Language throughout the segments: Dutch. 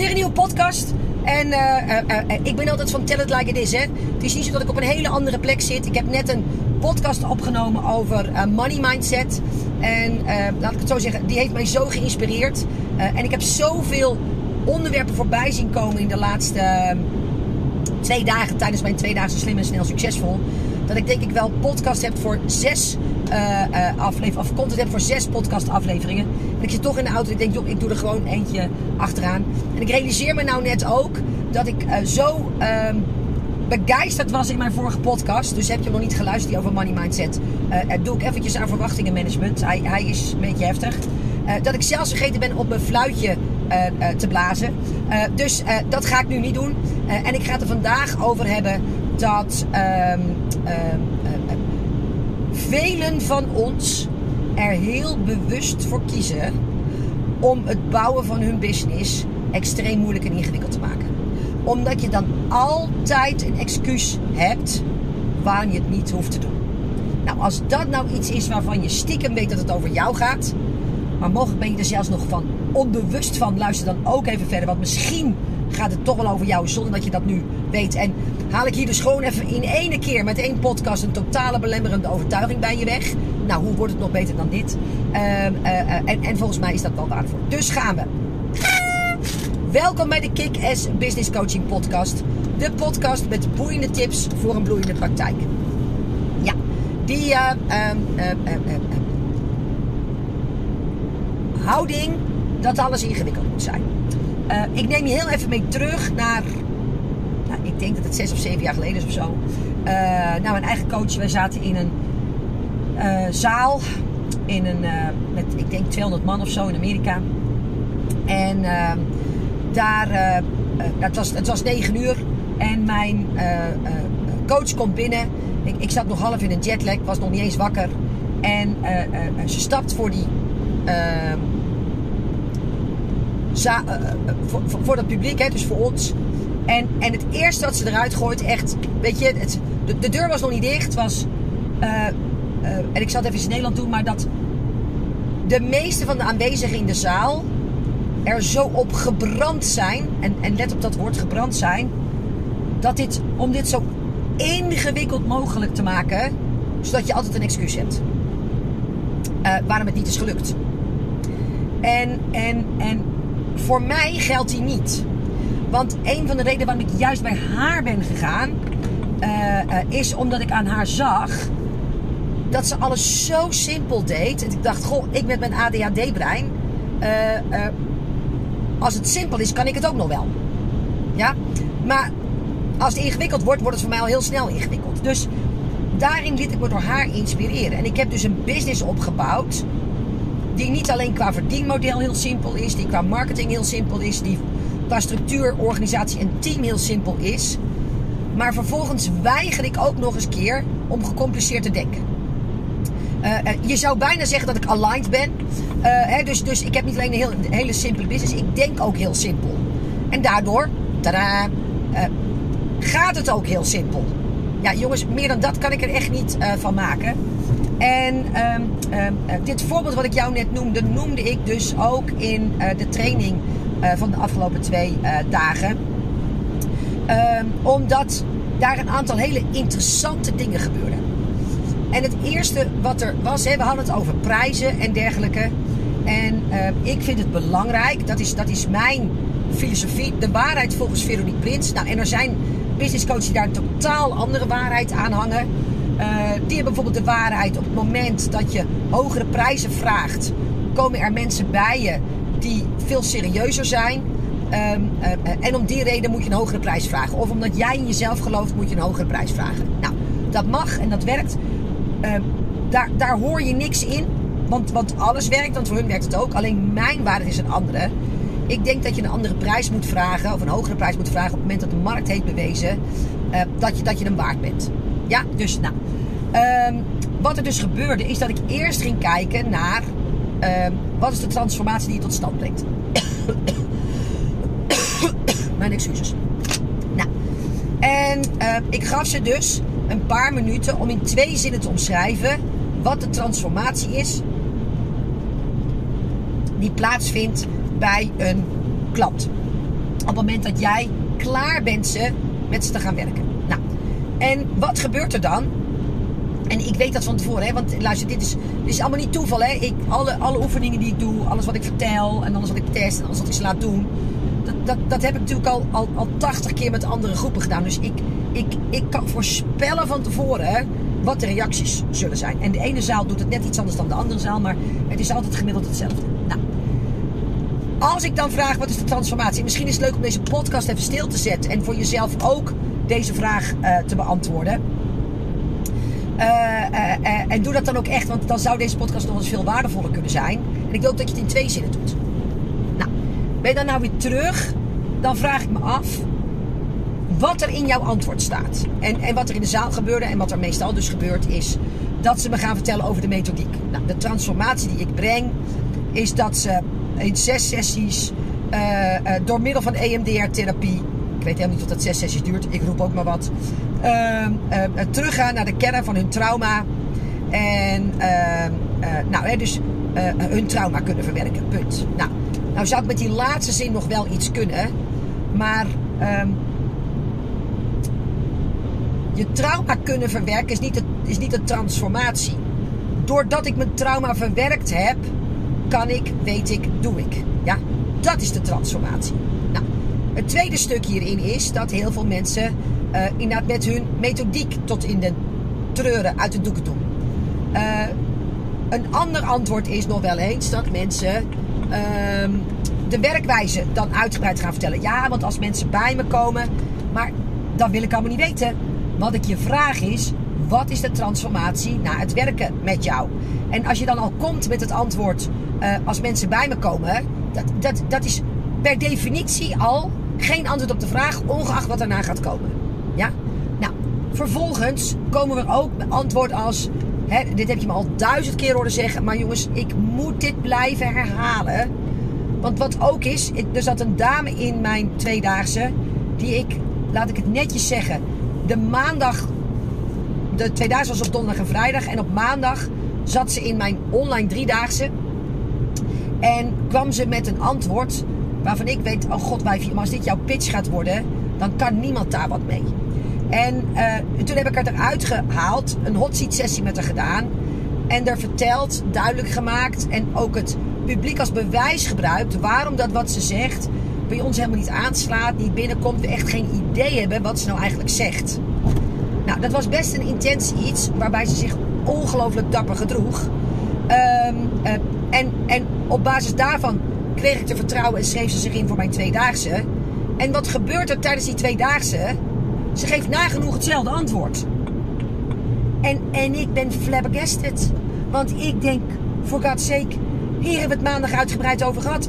weer een nieuwe podcast. En eh, eh, eh, ik ben altijd van tell it like it is. Hè. Het is niet zo dat ik op een hele andere plek zit. Ik heb net een podcast opgenomen over money mindset. En laat ik het zo zeggen, die heeft mij zo geïnspireerd. en ik heb zoveel onderwerpen voorbij zien komen in de laatste twee dagen tijdens mijn twee dagen slim en snel succesvol. Dat ik denk ik wel podcast heb voor zes uh, uh, afleveringen, of content heb voor zes podcast afleveringen. En ik zit toch in de auto en ik denk, joh, ik doe er gewoon eentje achteraan. En ik realiseer me nou net ook dat ik uh, zo uh, begeisterd was in mijn vorige podcast. Dus heb je nog niet geluisterd die over money mindset. doe ik eventjes aan verwachtingenmanagement. Hij, hij is een beetje heftig. dat ik zelfs vergeten ben op mijn fluitje te blazen. dus dat ga ik nu niet doen. en ik ga het er vandaag over hebben dat ehm, ehm, velen van ons er heel bewust voor kiezen om het bouwen van hun business extreem moeilijk en ingewikkeld te maken. Omdat je dan altijd een excuus hebt waarom je het niet hoeft te doen. Nou, als dat nou iets is waarvan je stiekem weet dat het over jou gaat, maar mogelijk ben je er zelfs nog van onbewust van, luister dan ook even verder. Want misschien gaat het toch wel over jou zonder dat je dat nu weet. En haal ik hier dus gewoon even in ene keer met één podcast een totale belemmerende overtuiging bij je weg. Nou, hoe wordt het nog beter dan dit? Ehm, eh, eh, en, en volgens mij is dat wel waardevol. Dus gaan we. Welkom bij de Kick-Ass Business Coaching Podcast. De podcast met boeiende tips voor een bloeiende praktijk. Ja, die uh, houding dat alles ingewikkeld moet zijn. Uh, ik neem je heel even mee terug naar, nou, ik denk dat het zes of zeven jaar geleden is of zo. Uh, nou, mijn eigen coach, wij zaten in een uh, zaal, in een, met ik denk 200 man of zo in Amerika. En daar, het, was, het was 9 uur en mijn coach komt binnen. Ik, ik, zat nog half in een jetlag, was nog niet eens wakker. En ze stapt voor die uh, voor, voor, dat publiek, hè, dus voor ons. En, en het eerste wat ze eruit gooit, echt, weet je, de, de, deur was nog niet dicht. Was, uh, en ik zal het even in Nederland doen, maar dat de meeste van de aanwezigen in de zaal er zo op gebrand zijn, en, en let op dat woord gebrand zijn, dat dit, om dit zo ingewikkeld mogelijk te maken, zodat je altijd een excuus hebt. waarom het niet is gelukt. En, en, en voor mij geldt die niet. Want een van de redenen waarom ik juist bij haar ben gegaan, uh, uh, is omdat ik aan haar zag dat ze alles zo simpel deed. En ik dacht, goh, ik met mijn ADHD-brein, uh, als het simpel is, kan ik het ook nog wel. Ja, maar als het ingewikkeld wordt, wordt het voor mij al heel snel ingewikkeld. Dus daarin liet ik me door haar inspireren. En ik heb dus een business opgebouwd die niet alleen qua verdienmodel heel simpel is, die qua marketing heel simpel is, die qua structuur, organisatie en team heel simpel is. Maar vervolgens weiger ik ook nog eens keer om gecompliceerd te denken. Uh, je zou bijna zeggen dat ik aligned ben. Uh, hè, dus, dus ik heb niet alleen een, heel, hele simpele business, ik denk ook heel simpel. En daardoor, tada, uh, gaat het ook heel simpel. Ja, jongens, meer dan dat kan ik er echt niet van maken. En um, um, dit voorbeeld wat ik jou net noemde, noemde ik dus ook in uh, de training van de afgelopen twee dagen. Um, omdat daar een aantal hele interessante dingen gebeurden. En het eerste wat er was, hè, we hadden het over prijzen en dergelijke. En ik vind het belangrijk, dat is, dat is mijn filosofie, de waarheid volgens Veronique Prins. Nou, en er zijn business coaches die daar een totaal andere waarheid aan hangen. Uh, die hebben bijvoorbeeld de waarheid op het moment dat je hogere prijzen vraagt, komen er mensen bij je die veel serieuzer zijn. Um, uh, en om die reden moet je een hogere prijs vragen. Of omdat jij in jezelf gelooft, moet je een hogere prijs vragen. Nou, dat mag en dat werkt. Uh, daar, daar hoor je niks in. Want, want alles werkt, want voor hun werkt het ook. Alleen mijn waarde is een andere. Ik denk dat je een andere prijs moet vragen, of een hogere prijs moet vragen op het moment dat de markt heeft bewezen dat, je, dat je hem waard bent. Ja, dus nou. Um, wat er dus gebeurde is dat ik eerst ging kijken naar um, wat is de transformatie die je tot stand brengt. Mijn excuses. Nou, en uh, ik gaf ze dus een paar minuten om in twee zinnen te omschrijven wat de transformatie is die plaatsvindt bij een klant. Op het moment dat jij klaar bent ze met ze te gaan werken. Nou, en wat gebeurt er dan? En ik weet dat van tevoren, hè, want luister, dit is, dit is allemaal niet toeval. Hè. Ik, alle, alle oefeningen die ik doe, alles wat ik vertel en alles wat ik test en alles wat ik ze laat doen, dat, dat, dat heb ik natuurlijk al, al, al 80 keer met andere groepen gedaan. Dus ik, ik, ik kan voorspellen van tevoren wat de reacties zullen zijn. En de ene zaal doet het net iets anders dan de andere zaal, maar het is altijd gemiddeld hetzelfde. Als ik dan vraag wat is de transformatie, misschien is het leuk om deze podcast even stil te zetten en voor jezelf ook deze vraag uh, te beantwoorden. Uh, uh, en doe dat dan ook echt, want dan zou deze podcast nog eens veel waardevoller kunnen zijn. En ik wil dat je het in twee zinnen doet. Nou, ben je dan nou weer terug? Dan vraag ik me af wat er in jouw antwoord staat. En, en wat er in de zaal gebeurde en wat er meestal dus gebeurt is dat ze me gaan vertellen over de methodiek. Nou, de transformatie die ik breng is dat ze in zes sessies uh, uh, door middel van EMDR-therapie, ik weet helemaal niet of dat zes sessies duurt, ik roep ook maar wat, uh, teruggaan naar de kern van hun trauma. En ehm, nou, hè, dus hun trauma kunnen verwerken. Punt. Nou, nou zou ik met die laatste zin nog wel iets kunnen, maar ehm, je trauma kunnen verwerken is niet, is niet de transformatie. Doordat ik mijn trauma verwerkt heb, kan ik, weet ik, doe ik. Ja, dat is de transformatie. Nou, het tweede stuk hierin is dat heel veel mensen uh, inderdaad met hun methodiek tot in de treuren uit de doeken doen. Uh, een ander antwoord is nog wel eens dat mensen uh, de werkwijze dan uitgebreid gaan vertellen. Ja, want als mensen bij me komen, maar dat wil ik allemaal niet weten. Wat ik je vraag is, wat is de transformatie na het werken met jou? En als je dan al komt met het antwoord, uh, als mensen bij me komen, dat, dat, dat is per definitie al geen antwoord op de vraag, ongeacht wat daarna gaat komen. Ja? Nou, vervolgens komen we ook met antwoord als, hè, dit heb je me al duizend keer horen zeggen, maar jongens, ik moet dit blijven herhalen. Want wat ook is, er zat een dame in mijn tweedaagse, die ik, laat ik het netjes zeggen, de maandag, de tweedaagse was op donderdag en vrijdag. En op maandag zat ze in mijn online driedaagse. En kwam ze met een antwoord waarvan ik weet, oh god wijfje, maar als dit jouw pitch gaat worden, dan kan niemand daar wat mee. En uh, toen heb ik haar eruit gehaald, een hot seat sessie met haar gedaan. En er verteld, duidelijk gemaakt en ook het publiek als bewijs gebruikt waarom dat wat ze zegt bij ons helemaal niet aanslaat, niet binnenkomt, we echt geen idee hebben wat ze nou eigenlijk zegt. Nou, dat was best een intens iets waarbij ze zich ongelooflijk dapper gedroeg. Um, uh, en, en op basis daarvan kreeg ik te vertrouwen en schreef ze zich in voor mijn tweedaagse. En wat gebeurt er tijdens die tweedaagse? Ze geeft nagenoeg hetzelfde antwoord. En, en ik ben flabbergasted. Want ik denk, voor God's sake, hier hebben we het maandag uitgebreid over gehad.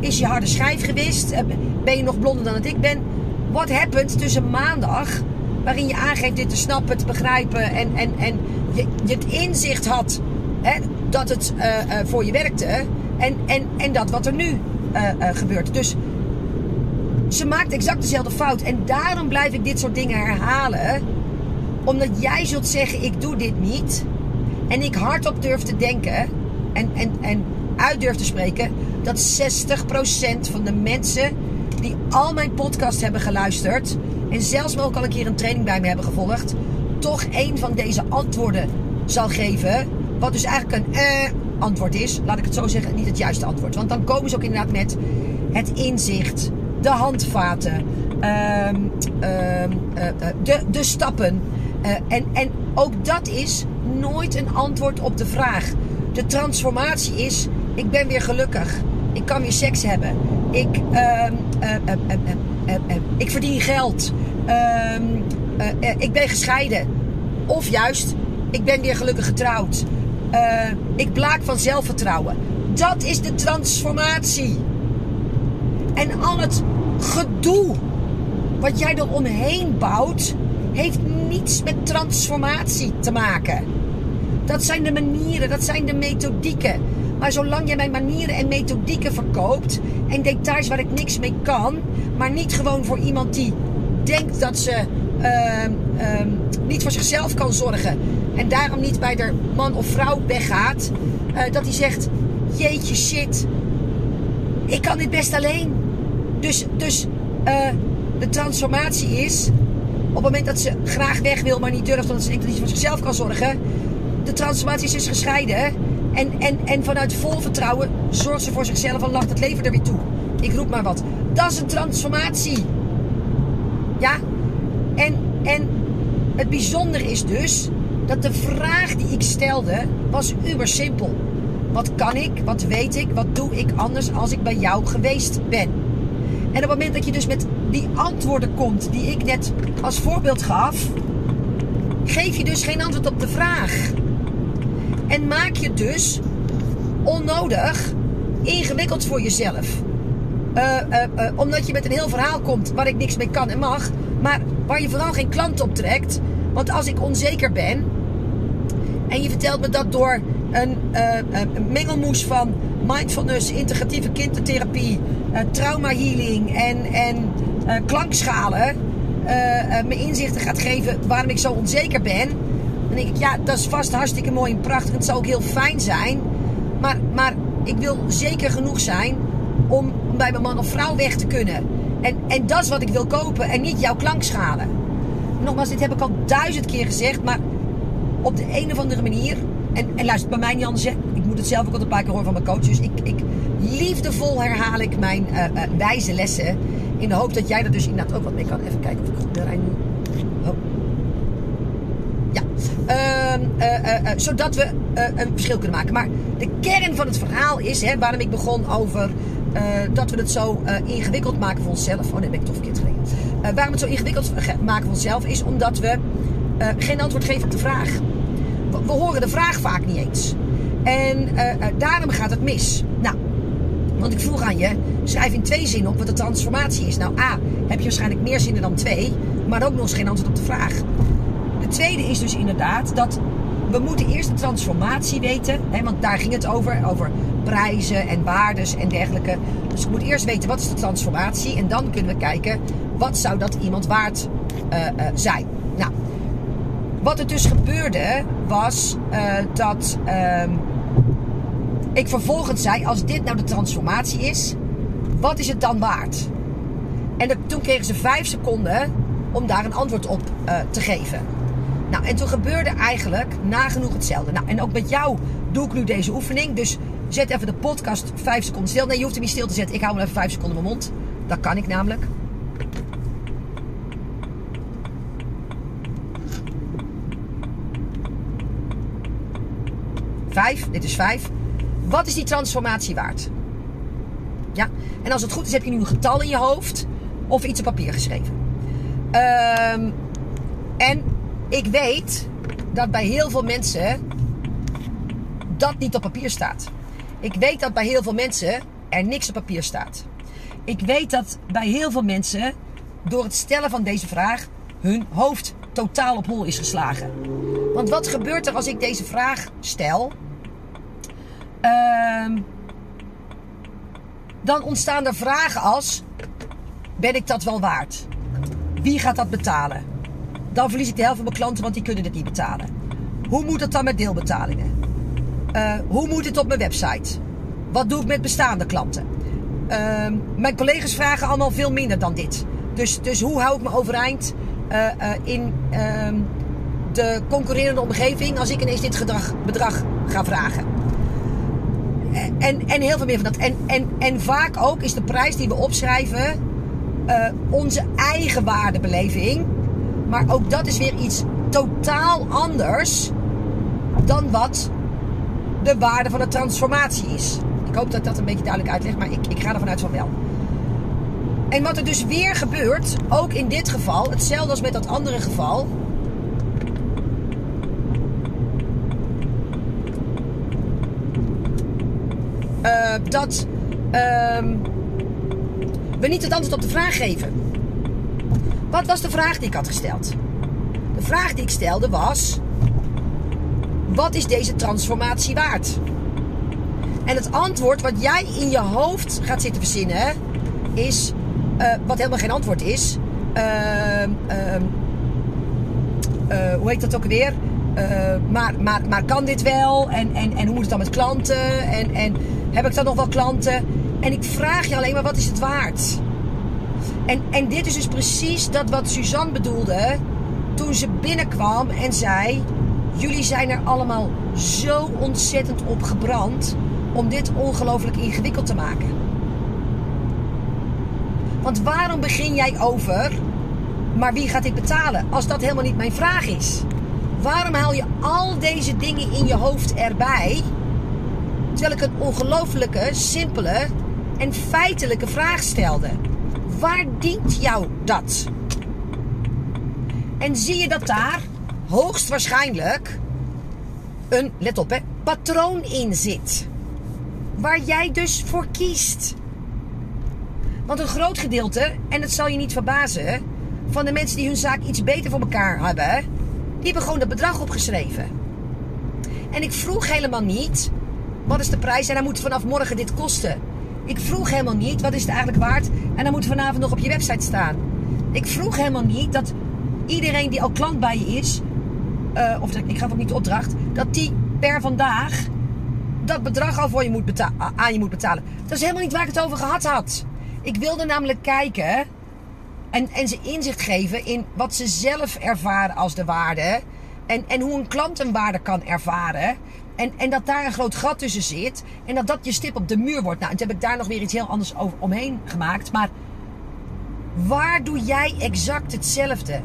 Is je harde schijf gewist? Eh, ben je nog blonder dan dat ik ben? Wat happens tussen maandag, waarin je aangeeft dit te snappen, te begrijpen en, en, en je, je het inzicht had hè, dat het uh, uh, voor je werkte en, en, en dat wat er nu gebeurt. Dus ze maakt exact dezelfde fout en daarom blijf ik dit soort dingen herhalen. Omdat jij zult zeggen, ik doe dit niet. En ik hardop durf te denken en, en, en uit durf te spreken dat 60% van de mensen die al mijn podcast hebben geluisterd en zelfs ook al een keer een training bij me hebben gevolgd, toch een van deze antwoorden zal geven. Wat dus eigenlijk een eh antwoord is. Laat ik het zo zeggen, niet het juiste antwoord. Want dan komen ze ook inderdaad met het inzicht, de handvaten, um, um, uh, de, de stappen. Uh, en, en ook dat is nooit een antwoord op de vraag. De transformatie is ik ben weer gelukkig. Ik kan weer seks hebben. Ik, uh, uh, ik verdien geld. Ehm, ik ben gescheiden. Of juist, ik ben weer gelukkig getrouwd. ik blaak van zelfvertrouwen. Dat is de transformatie. En al het gedoe wat jij er omheen bouwt, heeft niets met transformatie te maken. Dat zijn de manieren, dat zijn de methodieken. Maar zolang jij mijn manieren en methodieken verkoopt en details waar ik niks mee kan, maar niet gewoon voor iemand die denkt dat ze uh, uh, niet voor zichzelf kan zorgen en daarom niet bij de man of vrouw weggaat, uh, dat hij zegt: Jeetje shit, ik kan dit best alleen. Dus, dus eh, de transformatie is. Op het moment dat ze graag weg wil, maar niet durft, omdat ze ze voor zichzelf kan zorgen. De transformatie is dus gescheiden. En, en, en vanuit vol vertrouwen zorgt ze voor zichzelf en lacht het leven er weer toe. Ik roep maar wat. Dat is een transformatie. Ja? En, en het bijzondere is dus dat de vraag die ik stelde was uber simpel. Wat kan ik? Wat weet ik? Wat doe ik anders als ik bij jou geweest ben? En op het moment dat je dus met die antwoorden komt die ik net als voorbeeld gaf, geef je dus geen antwoord op de vraag. En maak je dus onnodig ingewikkeld voor jezelf. Uh, uh, uh, omdat je met een heel verhaal komt waar ik niks mee kan en mag, maar waar je vooral geen klant op trekt. Want als ik onzeker ben en je vertelt me dat door een, een mengelmoes van mindfulness, integratieve kindertherapie, trauma healing en, en klankschalen me inzichten gaat geven waarom ik zo onzeker ben. Dan denk ik, ja, dat is vast hartstikke mooi en prachtig. Het zou ook heel fijn zijn. Maar, maar ik wil zeker genoeg zijn om bij mijn man of vrouw weg te kunnen. En, en dat is wat ik wil kopen en niet jouw klankschalen. Nogmaals, dit heb ik al duizend keer gezegd, maar op de een of andere manier. En, en luister, bij mij niet anders. Ik moet het zelf ook al een paar keer horen van mijn coach. Dus ik, ik liefdevol herhaal ik mijn uh, uh, wijze lessen. In de hoop dat jij er dus inderdaad ook wat mee kan. Even kijken of ik goed ben. nu. Oh. Ja. Uh, zodat we een verschil kunnen maken. Maar de kern van het verhaal is, hè, waarom ik begon over dat we het zo ingewikkeld maken voor onszelf. Oh nee, ben ik toch verkeerd gelegen. Uh, waarom het zo ingewikkeld maken voor onszelf is omdat we geen antwoord geven op de vraag. We, we, horen de vraag vaak niet eens. En daarom gaat het mis. Nou, want ik vroeg aan je, schrijf in twee zinnen op wat de transformatie is. Nou, A, heb je waarschijnlijk meer zinnen dan twee, maar ook nog eens geen antwoord op de vraag. De tweede is dus inderdaad dat we moeten eerst de transformatie weten. Hè, want daar ging het over. Over prijzen en waardes en dergelijke. Dus ik moet eerst weten wat is de transformatie. En dan kunnen we kijken wat zou dat iemand waard uh, uh, zijn. Nou, wat er dus gebeurde was uh, dat uh, ik vervolgens zei: als dit nou de transformatie is, wat is het dan waard? En toen kregen ze vijf seconden om daar een antwoord op te geven. Nou, en toen gebeurde eigenlijk nagenoeg hetzelfde. Nou, en ook met jou doe ik nu deze oefening. Dus zet even de podcast 5 seconden stil. Nee, je hoeft hem niet stil te zetten. Ik hou hem even 5 seconden in mijn mond. Dat kan ik namelijk. Vijf, dit is vijf. Wat is die transformatie waard? Ja, en als het goed is, heb je nu een getal in je hoofd of iets op papier geschreven. Um, en ik weet dat bij heel veel mensen dat niet op papier staat. Ik weet dat bij heel veel mensen er niks op papier staat. Ik weet dat bij heel veel mensen door het stellen van deze vraag hun hoofd totaal op hol is geslagen. Want wat gebeurt er als ik deze vraag stel? Uh, dan ontstaan er vragen als: ben ik dat wel waard? Wie gaat dat betalen? Dan verlies ik de helft van mijn klanten, want die kunnen het niet betalen. Hoe moet het dan met deelbetalingen? Uh, hoe moet het op mijn website? Wat doe ik met bestaande klanten? Uh, mijn collega's vragen allemaal veel minder dan dit. Dus, dus hoe hou ik me overeind uh, in ehm, de concurrerende omgeving als ik ineens dit gedrag, bedrag ga vragen? En, en heel veel meer van dat. En, en, en vaak ook is de prijs die we opschrijven onze eigen waardebeleving maar ook dat is weer iets totaal anders dan wat de waarde van de transformatie is. Ik hoop dat ik dat een beetje duidelijk uitleg, maar ik, ik ga ervan uit van wel. En wat er dus weer gebeurt, ook in dit geval, hetzelfde als met dat andere geval. Uh, dat uh, we niet het antwoord op de vraag geven. Wat was de vraag die ik had gesteld? De vraag die ik stelde was: wat is deze transformatie waard? En het antwoord wat jij in je hoofd gaat zitten verzinnen is, uh, wat helemaal geen antwoord is. Uh, uh, hoe heet dat ook weer? maar, maar, maar kan dit wel? En, en, en hoe moet het dan met klanten? En, en heb ik dan nog wel klanten? En ik vraag je alleen maar, wat is het waard? En, en dit is dus precies dat wat Suzanne bedoelde toen ze binnenkwam en zei: Jullie zijn er allemaal zo ontzettend op gebrand om dit ongelooflijk ingewikkeld te maken. Want waarom begin jij over, maar wie gaat dit betalen? Als dat helemaal niet mijn vraag is. Waarom haal je al deze dingen in je hoofd erbij? Terwijl ik een ongelooflijke, simpele en feitelijke vraag stelde. Waar dient jou dat? En zie je dat daar hoogstwaarschijnlijk een, let op hè, patroon in zit. Waar jij dus voor kiest. Want een groot gedeelte, en het zal je niet verbazen, van de mensen die hun zaak iets beter voor elkaar hebben, die hebben gewoon dat bedrag opgeschreven. En ik vroeg helemaal niet, wat is de prijs en dan moet vanaf morgen dit kosten. Ik vroeg helemaal niet, wat is het eigenlijk waard en dan moet vanavond nog op je website staan. Ik vroeg helemaal niet dat iedereen die al klant bij je is, uh, of ik ga ook niet opdracht, dat die per vandaag dat bedrag al voor je moet aan je moet betalen. Dat is helemaal niet waar ik het over gehad had. Ik wilde namelijk kijken en, en ze inzicht geven in wat ze zelf ervaren als de waarde. En, en hoe een klant een waarde kan ervaren. En, en dat daar een groot gat tussen zit. En dat dat je stip op de muur wordt. Nou, en toen heb ik daar nog weer iets heel anders omheen gemaakt. Maar waar doe jij exact hetzelfde?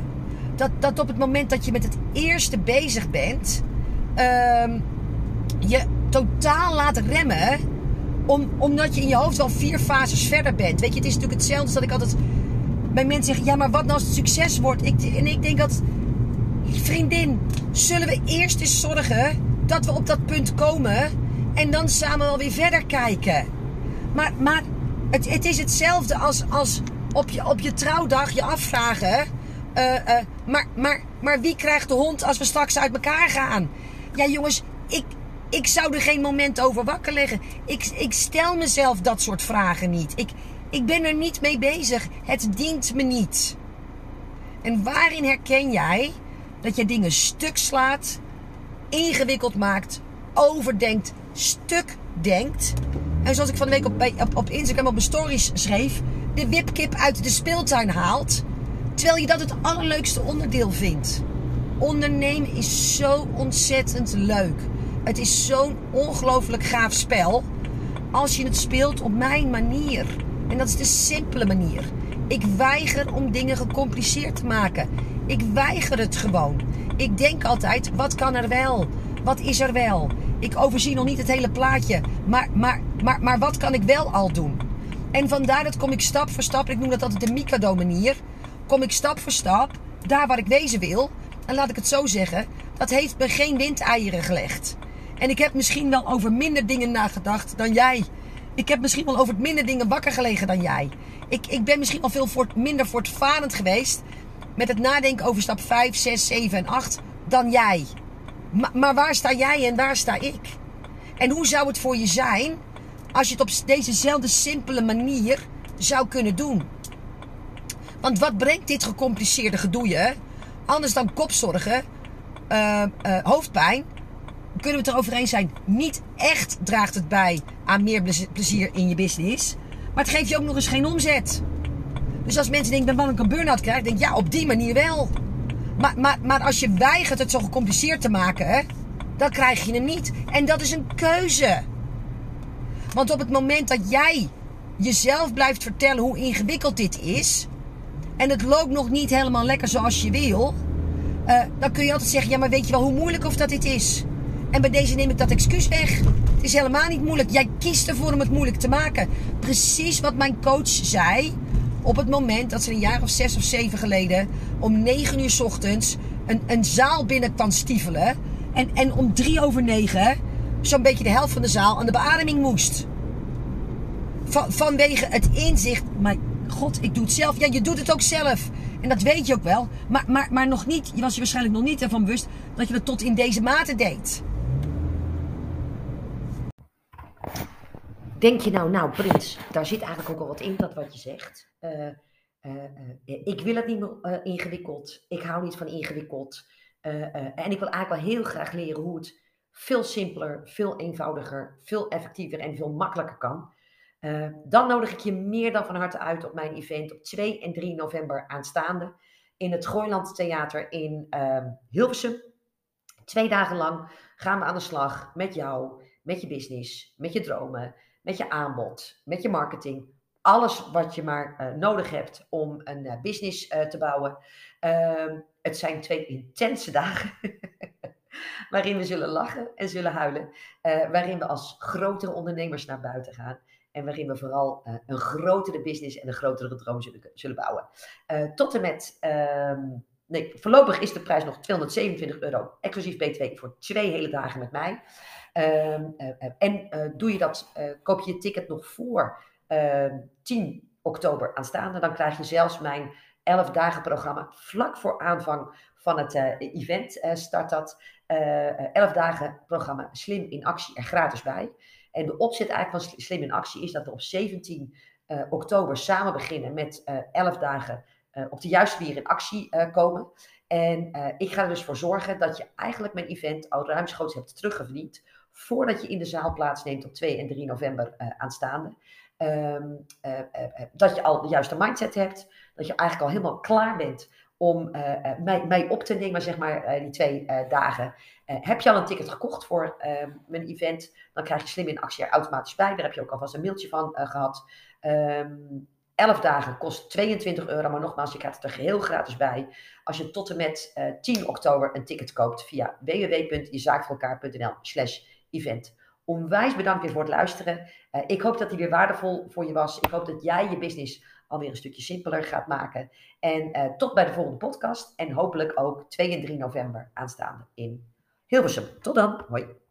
Dat, dat op het moment dat je met het eerste bezig bent, um, je totaal laat remmen. Om, omdat je in je hoofd wel vier fases verder bent. Weet je, het is natuurlijk hetzelfde dat ik altijd bij mensen zeg: ja, maar wat nou als het succes wordt? Ik, en ik denk dat, vriendin, zullen we eerst eens zorgen dat we op dat punt komen. En dan samen wel weer verder kijken. Maar, maar het, het is hetzelfde als, als op, je, op je trouwdag je afvragen. Uh, uh, maar, maar, maar wie krijgt de hond als we straks uit elkaar gaan? Ja, jongens, ik, ik zou er geen moment over wakker liggen. Ik, ik stel mezelf dat soort vragen niet. Ik, ik ben er niet mee bezig. Het dient me niet. En waarin herken jij dat je dingen stuk slaat, ingewikkeld maakt, overdenkt, stuk denkt? En zoals ik van de week op, op, op Instagram op mijn stories schreef, de wipkip uit de speeltuin haalt, terwijl je dat het allerleukste onderdeel vindt. Ondernemen is zo ontzettend leuk. Het is zo'n ongelooflijk gaaf spel als je het speelt op mijn manier. En dat is de simpele manier. Ik weiger om dingen gecompliceerd te maken. Ik weiger het gewoon. Ik denk altijd, wat kan er wel? Wat is er wel? Ik overzie nog niet het hele plaatje. Maar, maar, maar, maar wat kan ik wel al doen? En vandaar dat kom ik stap voor stap, ik noem dat altijd de Mikado manier. Kom ik stap voor stap, daar waar ik wezen wil. En laat ik het zo zeggen, dat heeft me geen windeieren gelegd. En ik heb misschien wel over minder dingen nagedacht dan jij. Ik heb misschien wel over minder dingen wakker gelegen dan jij. Ik, ik ben misschien al veel minder voortvarend geweest met het nadenken over stap 5, 6, 7 en 8 dan jij. Maar, maar waar sta jij en waar sta ik? En hoe zou het voor je zijn als je het op dezezelfde simpele manier zou kunnen doen? Want wat brengt dit gecompliceerde gedoe Anders dan kopzorgen, uh, uh, hoofdpijn kunnen we het erover eens zijn, niet echt draagt het bij aan meer plezier in je business. Maar het geeft je ook nog eens geen omzet. Dus als mensen denken, dat ik een burn-out krijg, denk ik, ja, op die manier wel. Maar, maar, maar als je weigert het zo gecompliceerd te maken, dan krijg je hem niet. En dat is een keuze. Want op het moment dat jij jezelf blijft vertellen hoe ingewikkeld dit is, en het loopt nog niet helemaal lekker zoals je wil, uh, dan kun je altijd zeggen, ja, maar weet je wel hoe moeilijk of dat dit is? En bij deze neem ik dat excuus weg. Het is helemaal niet moeilijk. Jij kiest ervoor om het moeilijk te maken. Precies wat mijn coach zei. Op het moment dat ze een jaar of zes of zeven geleden om negen uur ochtends een, een zaal binnen kwam stiefelen. En, en om drie over negen zo'n beetje de helft van de zaal aan de beademing moest. Van, vanwege het inzicht. Maar god, ik doe het zelf. Ja, je doet het ook zelf. En dat weet je ook wel. Maar, maar, maar nog niet. Je was je waarschijnlijk nog niet ervan bewust dat je het tot in deze mate deed. Denk je nou, nou Prins, daar zit eigenlijk ook al wat in, dat wat je zegt. Uh, ik wil het niet meer ingewikkeld. Ik hou niet van ingewikkeld. en ik wil eigenlijk wel heel graag leren hoe het veel simpeler, veel eenvoudiger, veel effectiever en veel makkelijker kan. dan nodig ik je meer dan van harte uit op mijn event op 2 en 3 november aanstaande in het Gooiland Theater in ehm, Hilversum. Twee dagen lang gaan we aan de slag met jou, met je business, met je dromen, met je aanbod, met je marketing. Alles wat je maar uh, nodig hebt om een uh, business uh, te bouwen. Ehm, het zijn twee intense dagen. waarin we zullen lachen en zullen huilen. waarin we als grotere ondernemers naar buiten gaan. En waarin we vooral een grotere business en een grotere droom zullen, zullen bouwen. Tot en met, um, nee, voorlopig is de prijs nog 227 euro, exclusief BTW, voor twee hele dagen met mij. Um, uh, en doe je dat, koop je je ticket nog voor 10 ehm, oktober aanstaande, dan krijg je zelfs mijn 11 dagen programma vlak voor aanvang van het event start dat. 11 dagen programma Slim in actie er gratis bij. En de opzet eigenlijk van Slim in Actie is dat we op 17 uh, eh, oktober samen beginnen met uh, eh, 11 dagen op de juiste manier in actie komen. En ik ga er dus voor zorgen dat je eigenlijk mijn event al ruimschoots hebt teruggeverdiend. Voordat je in de zaal plaatsneemt op 2 en 3 november aanstaande. Um, dat je al de juiste mindset hebt. Dat je eigenlijk al helemaal klaar bent om mij, op te nemen, zeg maar, die twee dagen. heb je al een ticket gekocht voor ehm, mijn event? Dan krijg je slim in actie er automatisch bij. Daar heb je ook alvast een mailtje van gehad. Um, 11 dagen kost 22 euro, maar nogmaals, je krijgt het er geheel gratis bij. Als je tot en met 10 oktober een ticket koopt via www.jezaakvoorelkaar.nl slash event. Onwijs bedankt weer voor het luisteren. ik hoop dat die weer waardevol voor je was. Ik hoop dat jij je business alweer een stukje simpeler gaat maken. En uh, tot bij de volgende podcast. En hopelijk ook 2 en 3 november aanstaande in Hilversum. Tot dan. Hoi.